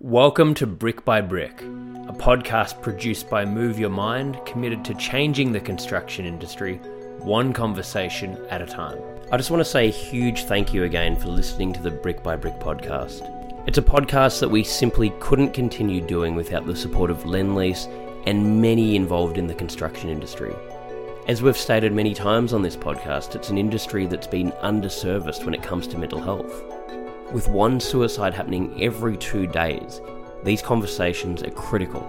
Welcome to Brick by Brick, a podcast produced by Move Your Mind, committed to changing the construction industry one conversation at a time. I just want to say a huge thank you again for listening to the Brick by Brick podcast. It's a podcast that we simply couldn't continue doing without the support of Lendlease and many involved in the construction industry. As we've stated many times on this podcast, it's an industry that's been underserviced when it comes to mental health. With one suicide happening every two days, these conversations are critical.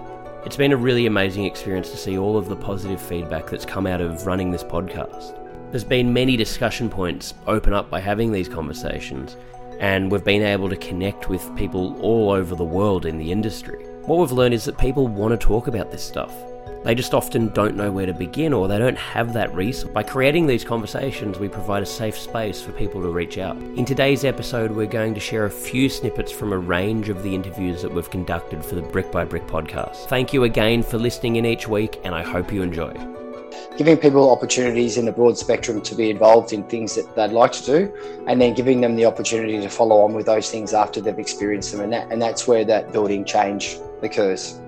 It's been a really amazing experience to see all of the positive feedback that's come out of running this podcast. There's been many discussion points open up by having these conversations, and we've been able to connect with people all over the world in the industry. What we've learned is that people want to talk about this stuff. They just often don't know where to begin or they don't have that resource. By creating these conversations, we provide a safe space for people to reach out. In today's episode, we're going to share a few snippets from a range of the interviews that we've conducted for the Brick by Brick podcast. Thank you again for listening in each week, and I hope you enjoy. Giving people opportunities in the broad spectrum to be involved in things that they'd like to do, and then giving them the opportunity to follow on with those things after they've experienced them, and that and that's where that building change occurs.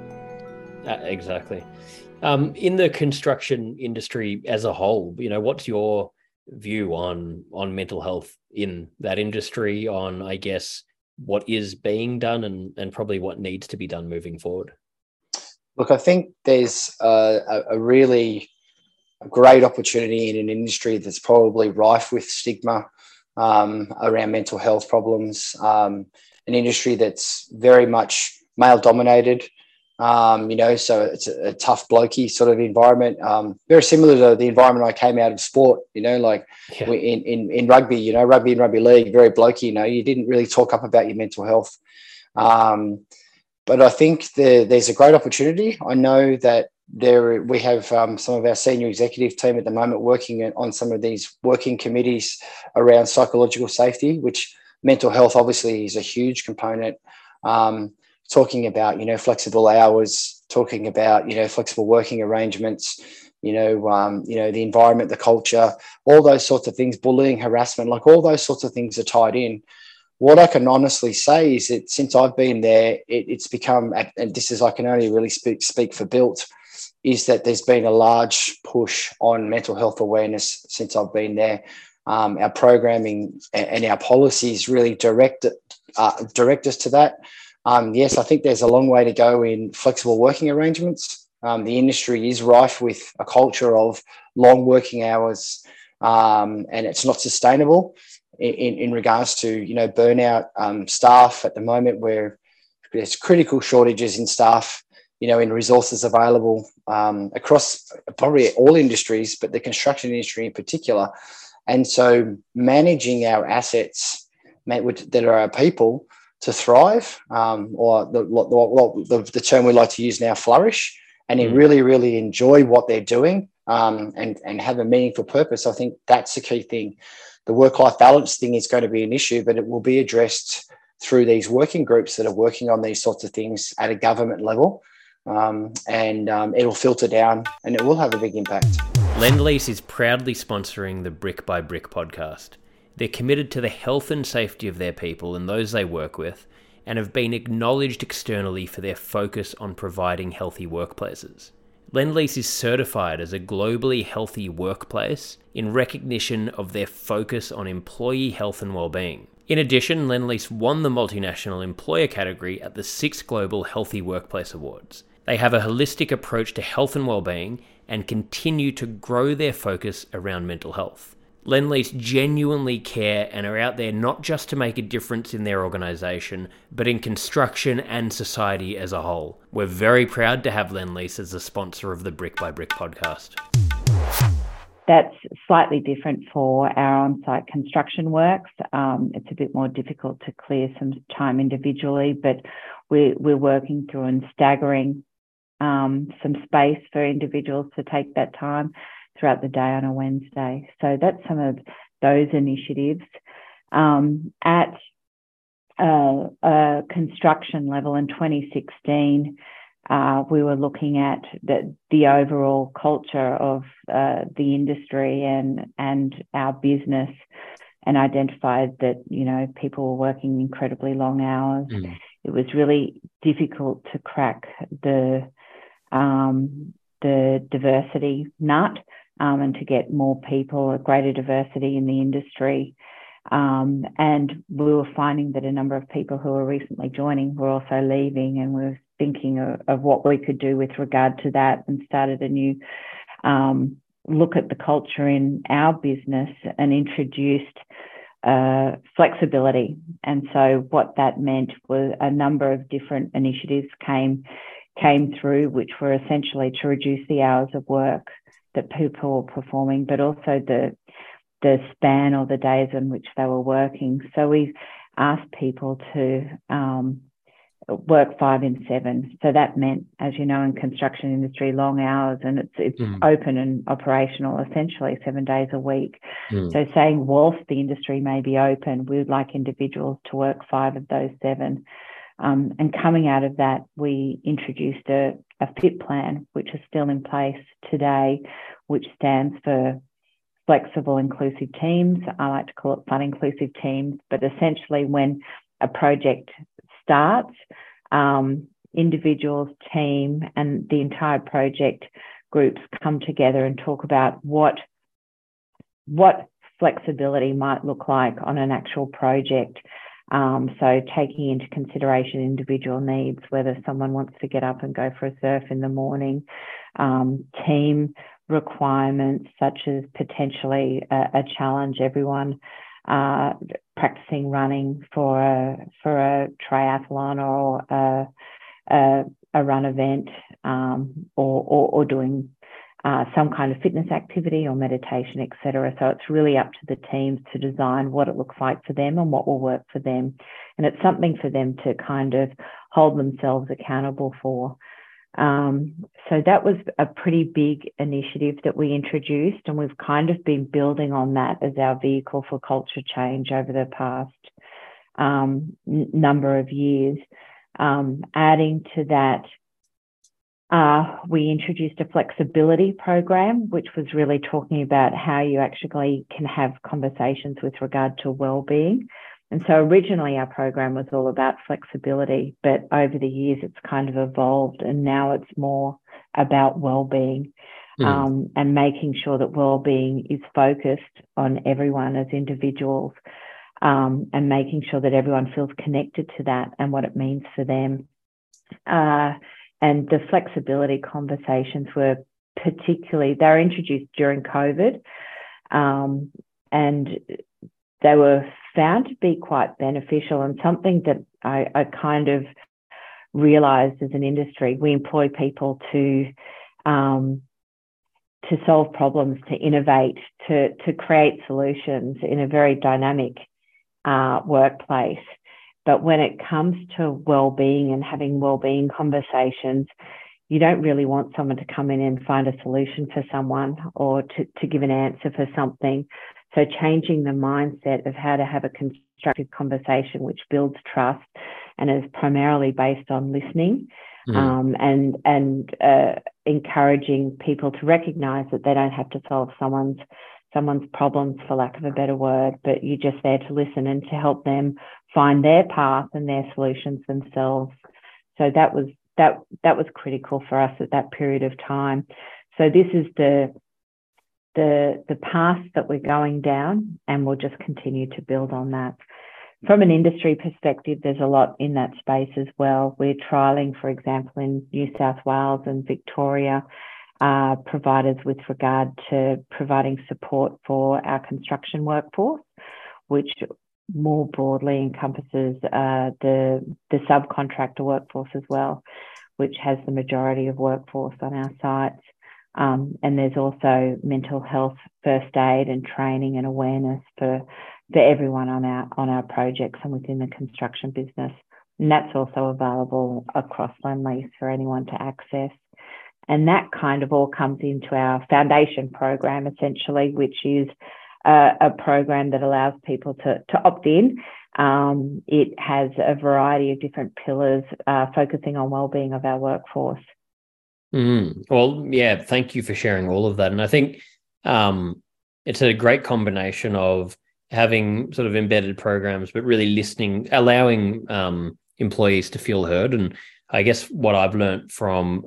Uh, exactly. Um, in the construction industry as a whole, you know, what's your view on on mental health in that industry? On, I guess, what is being done and and probably what needs to be done moving forward. Look, I think there's a, a really great opportunity in an industry that's probably rife with stigma um, around mental health problems. Um, an industry that's very much male dominated. Um, you know, so it's a, a, tough blokey sort of environment. Um, very similar to the environment I came out of sport. You know, like yeah. in, in in rugby. You know, rugby and rugby league, very blokey. You know, you didn't really talk up about your mental health. Um, but I think the, there's a great opportunity. I know that there we have um, some of our senior executive team at the moment working on some of these working committees around psychological safety, which mental health obviously is a huge component. Um, talking about you know flexible hours, talking about you know flexible working arrangements, you know um, you know the environment, the culture, all those sorts of things, bullying, harassment, like all those sorts of things are tied in. What I can honestly say is that since I've been there, it, it's become, and this is I can only really speak speak for Built, is that there's been a large push on mental health awareness since I've been there. Um, our programming and our policies really direct uh, direct us to that. Um, yes, I think there's a long way to go in flexible working arrangements. Um, the industry is rife with a culture of long working hours, um, and it's not sustainable in, in, regards to you know burnout um, staff at the moment, where there's critical shortages in staff, you know, in resources available um, across probably all industries, but the construction industry in particular. And so, managing our assets that are our people to thrive, um, or the, the, the, term we like to use now, flourish, and mm. really, really enjoy what they're doing um, and, and have a meaningful purpose. I think that's the key thing. The work life balance thing is going to be an issue, but it will be addressed through these working groups that are working on these sorts of things at a government level. Um, and um, it'll filter down and it will have a big impact. Lendlease is proudly sponsoring the Brick by Brick podcast. They're committed to the health and safety of their people and those they work with, and have been acknowledged externally for their focus on providing healthy workplaces. Lendlease is certified as a globally healthy workplace in recognition of their focus on employee health and well-being. In addition, Lendlease won the multinational employer category at the 6th Global Healthy Workplace Awards. They have a holistic approach to health and well-being and continue to grow their focus around mental health. Lendlease genuinely care and are out there not just to make a difference in their organisation, but in construction and society as a whole. We're very proud to have Lendlease as a sponsor of the Brick by Brick podcast. that's slightly different for our on-site construction works. Um, it's a bit more difficult to clear some time individually, but we're, we're working through and staggering um, some space for individuals to take that time throughout the day on a Wednesday. So that's some of those initiatives. Um, at uh, a construction level in 2016, uh, we were looking at the, the overall culture of uh, the industry and and our business, and identified that you know people were working incredibly long hours. Mm. It was really difficult to crack the um, the diversity nut um, and to get more people, a greater diversity in the industry. Um, and we were finding that a number of people who were recently joining were also leaving, and we were thinking of, of what we could do with regard to that and started a new um, look at the culture in our business and introduced uh, flexibility. And so what that meant was a number of different initiatives came came through, which were essentially to reduce the hours of work that people were performing, but also the the span or the days in which they were working. So we asked people to um, work five in seven. So that meant, as you know, in construction industry, long hours, and it's it's mm. open and operational essentially seven days a week. Mm. So saying whilst the industry may be open, we would like individuals to work five of those seven. Um, and coming out of that, we introduced a, a FIT plan, which is still in place today, which stands for flexible inclusive teams. I like to call it fun inclusive teams, but essentially when a project starts, um, individuals, team, and the entire project groups come together and talk about what what flexibility might look like on an actual project. Um, so taking into consideration individual needs, whether someone wants to get up and go for a surf in the morning, um, team requirements such as potentially a, a challenge everyone uh, practicing running for a for a triathlon or a, a, a run event um, or, or, or doing uh, some kind of fitness activity or meditation, etc. So it's really up to the teams to design what it looks like for them and what will work for them, and it's something for them to kind of hold themselves accountable for. Um, so that was a pretty big initiative that we introduced, and we've kind of been building on that as our vehicle for culture change over the past um, n- number of years. Um, adding to that, uh, we introduced a flexibility program, which was really talking about how you actually can have conversations with regard to well-being. And so originally our program was all about flexibility, but over the years it's kind of evolved and now it's more about well-being mm. um, and making sure that well-being is focused on everyone as individuals um, and making sure that everyone feels connected to that and what it means for them. Uh, and the flexibility conversations were particularly, they were introduced during COVID um, and they were found to be quite beneficial and something that I, I kind of realized as an industry. We employ people to um, to solve problems, to innovate, to to create solutions in a very dynamic uh, workplace. But when it comes to well-being and having well-being conversations, you don't really want someone to come in and find a solution for someone or to, to give an answer for something. So changing the mindset of how to have a constructive conversation, which builds trust and is primarily based on listening mm. um, and and uh, encouraging people to recognise that they don't have to solve someone's someone's problems, for lack of a better word, but you're just there to listen and to help them find their path and their solutions themselves. So that was that that was critical for us at that period of time. So this is the the the path that we're going down, and we'll just continue to build on that. From an industry perspective, there's a lot in that space as well. We're trialing, for example, in New South Wales and Victoria, uh, providers with regard to providing support for our construction workforce, which more broadly encompasses uh, the the subcontractor workforce as well, which has the majority of workforce on our sites Um, and there's also mental health first aid and training and awareness for for everyone on our on our projects and within the construction business. And that's also available across Lendlease for anyone to access. And that kind of all comes into our foundation program essentially, which is a, a program that allows people to, to opt in. Um, it has a variety of different pillars uh, focusing on well-being of our workforce. Mm. Well, yeah, thank you for sharing all of that. And I think um, it's a great combination of having sort of embedded programs, but really listening, allowing um, employees to feel heard. And I guess what I've learned from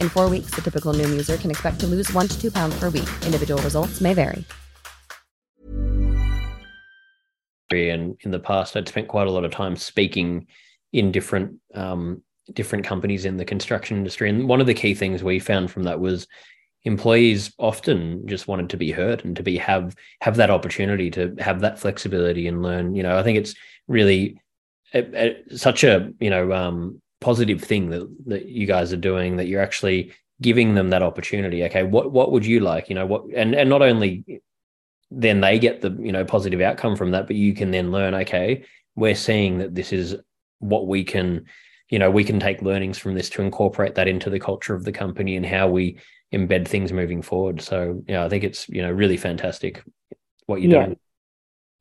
In four weeks, the typical Noom user can expect to lose one to two pounds per week. Individual results may vary. And in the past, I'd spent quite a lot of time speaking in different um, different companies in the construction industry. And one of the key things we found from that was employees often just wanted to be heard and to be have have that opportunity to have that flexibility and learn you know i think it's really such a you know um, positive thing that that you guys are doing that you're actually giving them that opportunity okay what what would you like you know what and and not only then they get the you know positive outcome from that but you can then learn okay we're seeing that this is what we can you know we can take learnings from this to incorporate that into the culture of the company and how we embed things moving forward. So yeah, I think it's you know really fantastic what you're yeah. doing.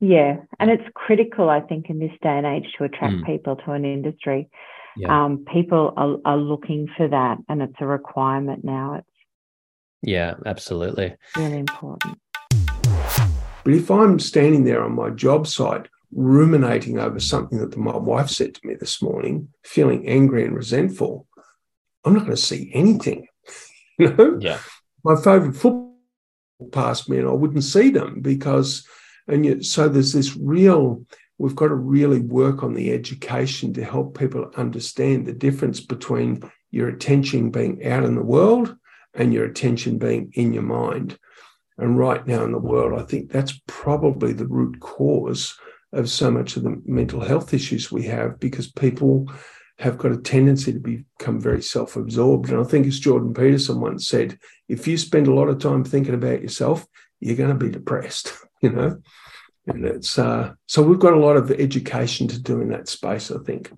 Yeah, and it's critical, I think, in this day and age to attract mm. people to an industry. Yeah. Um, people are, are looking for that, and it's a requirement now. It's yeah, absolutely really important. But if I'm standing there on my job site ruminating over something that my wife said to me this morning, feeling angry and resentful, I'm not going to see anything. You know, yeah. My favourite football past me, and I wouldn't see them because, and yet, so there's this real. We've got to really work on the education to help people understand the difference between your attention being out in the world and your attention being in your mind. And right now in the world, I think that's probably the root cause of so much of the mental health issues we have because people have got a tendency to become very self absorbed. And I think, as Jordan Peterson once said, if you spend a lot of time thinking about yourself, you're going to be depressed, you know? And it's uh, so we've got a lot of education to do in that space, I think.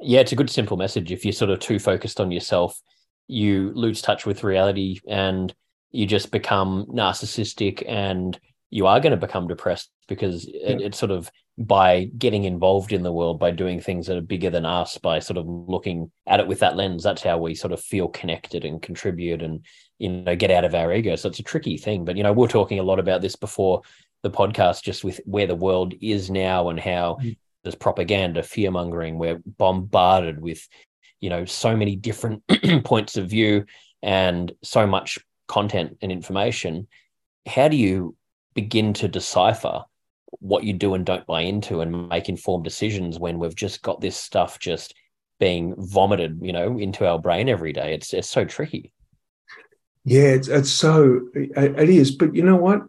Yeah, it's a good, simple message. If you're sort of too focused on yourself, you lose touch with reality and you just become narcissistic and you are going to become depressed because yeah. it, it's sort of by getting involved in the world by doing things that are bigger than us by sort of looking at it with that lens that's how we sort of feel connected and contribute and you know get out of our ego so it's a tricky thing but you know we are talking a lot about this before the podcast just with where the world is now and how mm. there's propaganda fear mongering we're bombarded with you know so many different points of view and so much content and information how do you begin to decipher what you do and don't buy into and make informed decisions when we've just got this stuff just being vomited, you know, into our brain every day. It's it's so tricky. Yeah, it's, it's so it is. But you know what?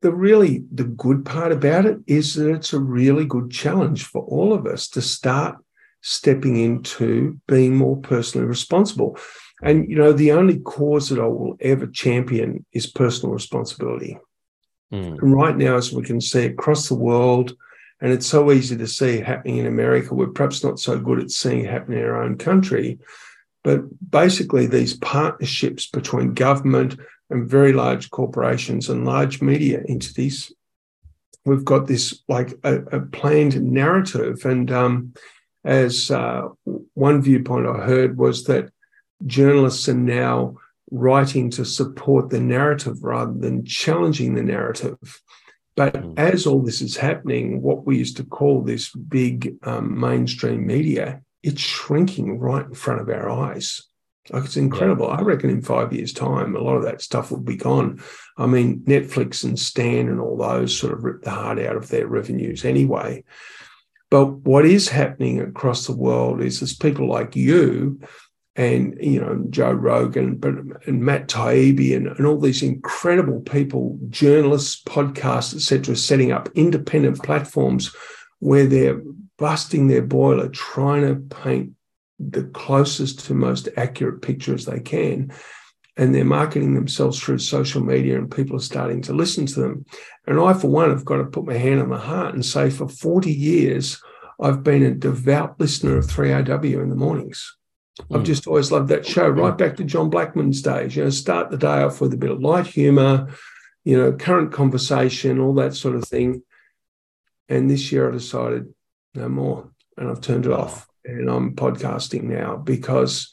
The really the good part about it is that it's a really good challenge for all of us to start stepping into being more personally responsible. And you know, the only cause that I will ever champion is personal responsibility. Mm. And right now, as we can see across the world, and it's so easy to see happening in America, we're perhaps not so good at seeing it happen in our own country. But basically, these partnerships between government and very large corporations and large media entities, we've got this like a, a planned narrative. And um, as uh, one viewpoint I heard was that journalists are now writing to support the narrative rather than challenging the narrative. But mm. as all this is happening, what we used to call this big um, mainstream media, it's shrinking right in front of our eyes. Like it's incredible. Yeah. I reckon in five years' time, a lot of that stuff will be gone. I mean, Netflix and Stan and all those sort of rip the heart out of their revenues anyway. But what is happening across the world is there's people like you and you know Joe Rogan, but and Matt Taibbi and, and all these incredible people, journalists, podcasts, etc., setting up independent platforms where they're busting their boiler, trying to paint the closest to most accurate picture as they can. And they're marketing themselves through social media, and people are starting to listen to them. And I, for one, have got to put my hand on my heart and say, for 40 years, I've been a devout listener of 3AW in the mornings. Mm. I've just always loved that show, right back to John Blackman's days. You know, start the day off with a bit of light humor, you know, current conversation, all that sort of thing. And this year I decided no more, and I've turned it off, and I'm podcasting now because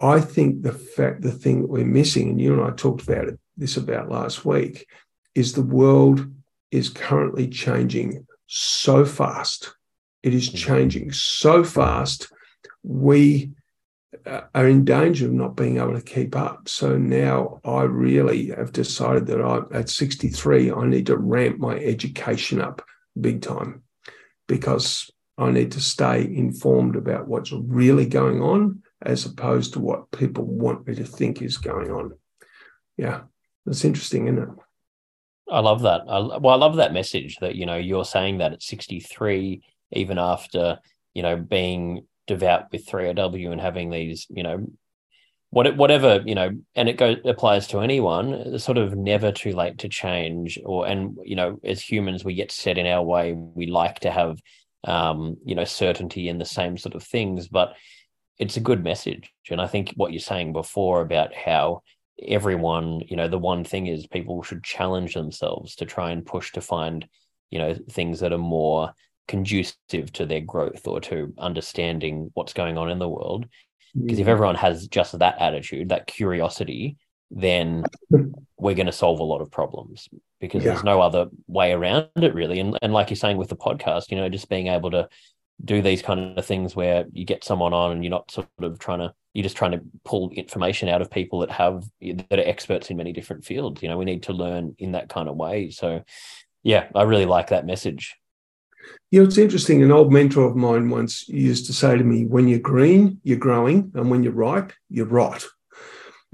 I think the fact, the thing that we're missing, and you and I talked about it, this about last week, is the world is currently changing so fast. It is mm. changing so fast. We uh, are in danger of not being able to keep up. So now I really have decided that I, at 63, I need to ramp my education up big time because I need to stay informed about what's really going on as opposed to what people want me to think is going on. Yeah, that's interesting, isn't it? I love that. I, well, I love that message that you know you're saying that at 63, even after you know being devout with 3AW and having these you know what whatever you know, and it goes applies to anyone. Sort of never too late to change, or and you know, as humans, we get set in our way. We like to have um, you know certainty in the same sort of things, but it's a good message. And I think what you're saying before about how everyone, you know, the one thing is people should challenge themselves to try and push to find, you know, things that are more conducive to their growth or to understanding what's going on in the world because if everyone has just that attitude, that curiosity, then we're going to solve a lot of problems because yeah. there's no other way around it really. And and like you're saying with the podcast, you know, just being able to do these kind of things where you get someone on and you're not sort of trying to you're just trying to pull information out of people that have that are experts in many different fields you know we need to learn in that kind of way so yeah i really like that message you know, it's interesting. An old mentor of mine once used to say to me, when you're green, you're growing, and when you're ripe, you're rot.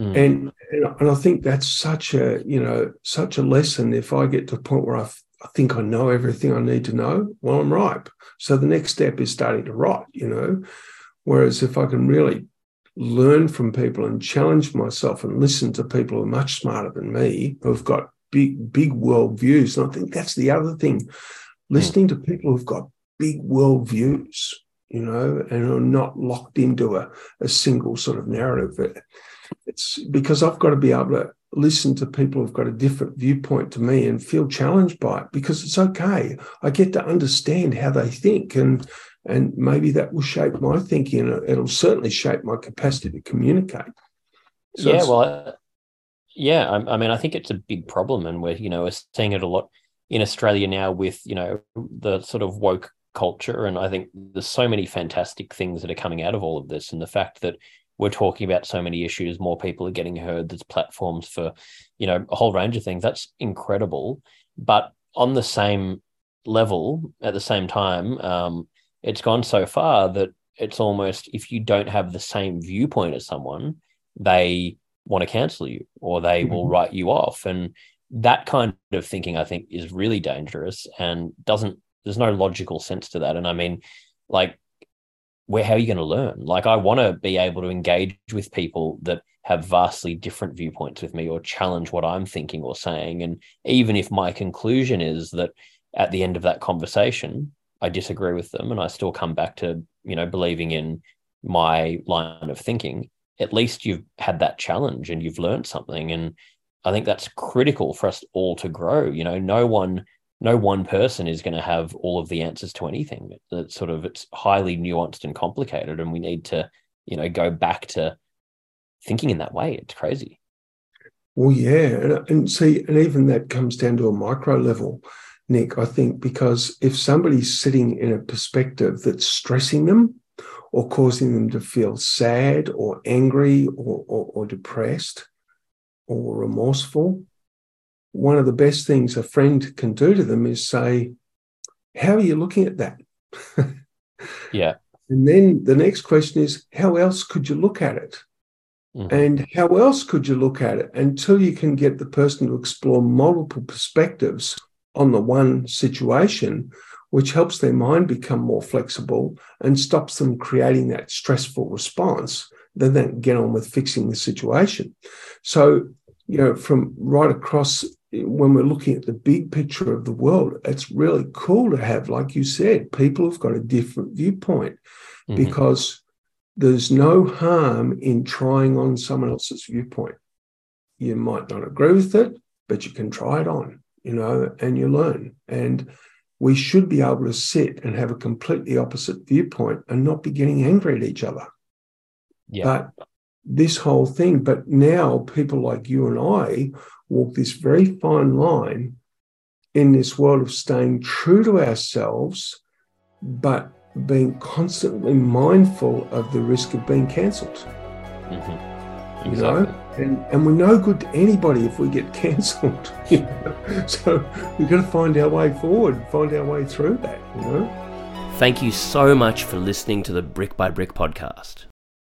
Mm. And, and I think that's such a, you know, such a lesson. If I get to a point where I, f- I think I know everything I need to know, well, I'm ripe. So the next step is starting to rot, you know. Whereas if I can really learn from people and challenge myself and listen to people who are much smarter than me, who've got big, big world views. And I think that's the other thing Hmm. listening to people who've got big world views, you know, and are not locked into a, a single sort of narrative. It's because I've got to be able to listen to people who've got a different viewpoint to me and feel challenged by it because it's okay. I get to understand how they think and and maybe that will shape my thinking it'll certainly shape my capacity to communicate. So yeah, well, yeah, I, I, mean, I think it's a big problem, and we're you know we're seeing it a lot in Australia now with you know the sort of woke culture, and I think there's so many fantastic things that are coming out of all of this, and the fact that we're talking about so many issues, more people are getting heard. There's platforms for you know a whole range of things. That's incredible, but on the same level, at the same time, um, it's gone so far that it's almost if you don't have the same viewpoint as someone, they want to cancel you or they mm-hmm. will write you off. And that kind of thinking i think is really dangerous and doesn't there's no logical sense to that. And i mean like where how are you going to learn? Like i want to be able to engage with people that have vastly different viewpoints with me or challenge what i'm thinking or saying. And even if my conclusion is that at the end of that conversation i disagree with them and i still come back to you know believing in my line of thinking at least you've had that challenge and you've learned something. And I think that's critical for us all to grow. You know, no one no one person is going to have all of the answers to anything. It's sort of it's highly nuanced and complicated, and we need to, you know, go back to thinking in that way. It's crazy. Well, yeah, and, and see, and even that comes down to a micro level, Nick. I think because if somebody's sitting in a perspective that's stressing them, or causing them to feel sad or angry or, or, or depressed or remorseful, one of the best things a friend can do to them is say, How are you looking at that? yeah. And then the next question is, How else could you look at it? Mm-hmm. And how else could you look at it until you can get the person to explore multiple perspectives on the one situation, which helps their mind become more flexible and stops them creating that stressful response? Then they get on with fixing the situation. So, you know, from right across when we're looking at the big picture of the world, it's really cool to have, like you said, people have got a different viewpoint mm-hmm. because there's no harm in trying on someone else's viewpoint. You might not agree with it, but you can try it on, you know, and you learn. And we should be able to sit and have a completely opposite viewpoint and not be getting angry at each other. Yeah. But this whole thing, but now people like you and I walk this very fine line in this world of staying true to ourselves, but being constantly mindful of the risk of being cancelled. Mm-hmm. Exactly. You know, and and we're no good to anybody if we get cancelled. You know? So we've got to find our way forward, find our way through that. You know. Thank you so much for listening to the Brick by Brick podcast.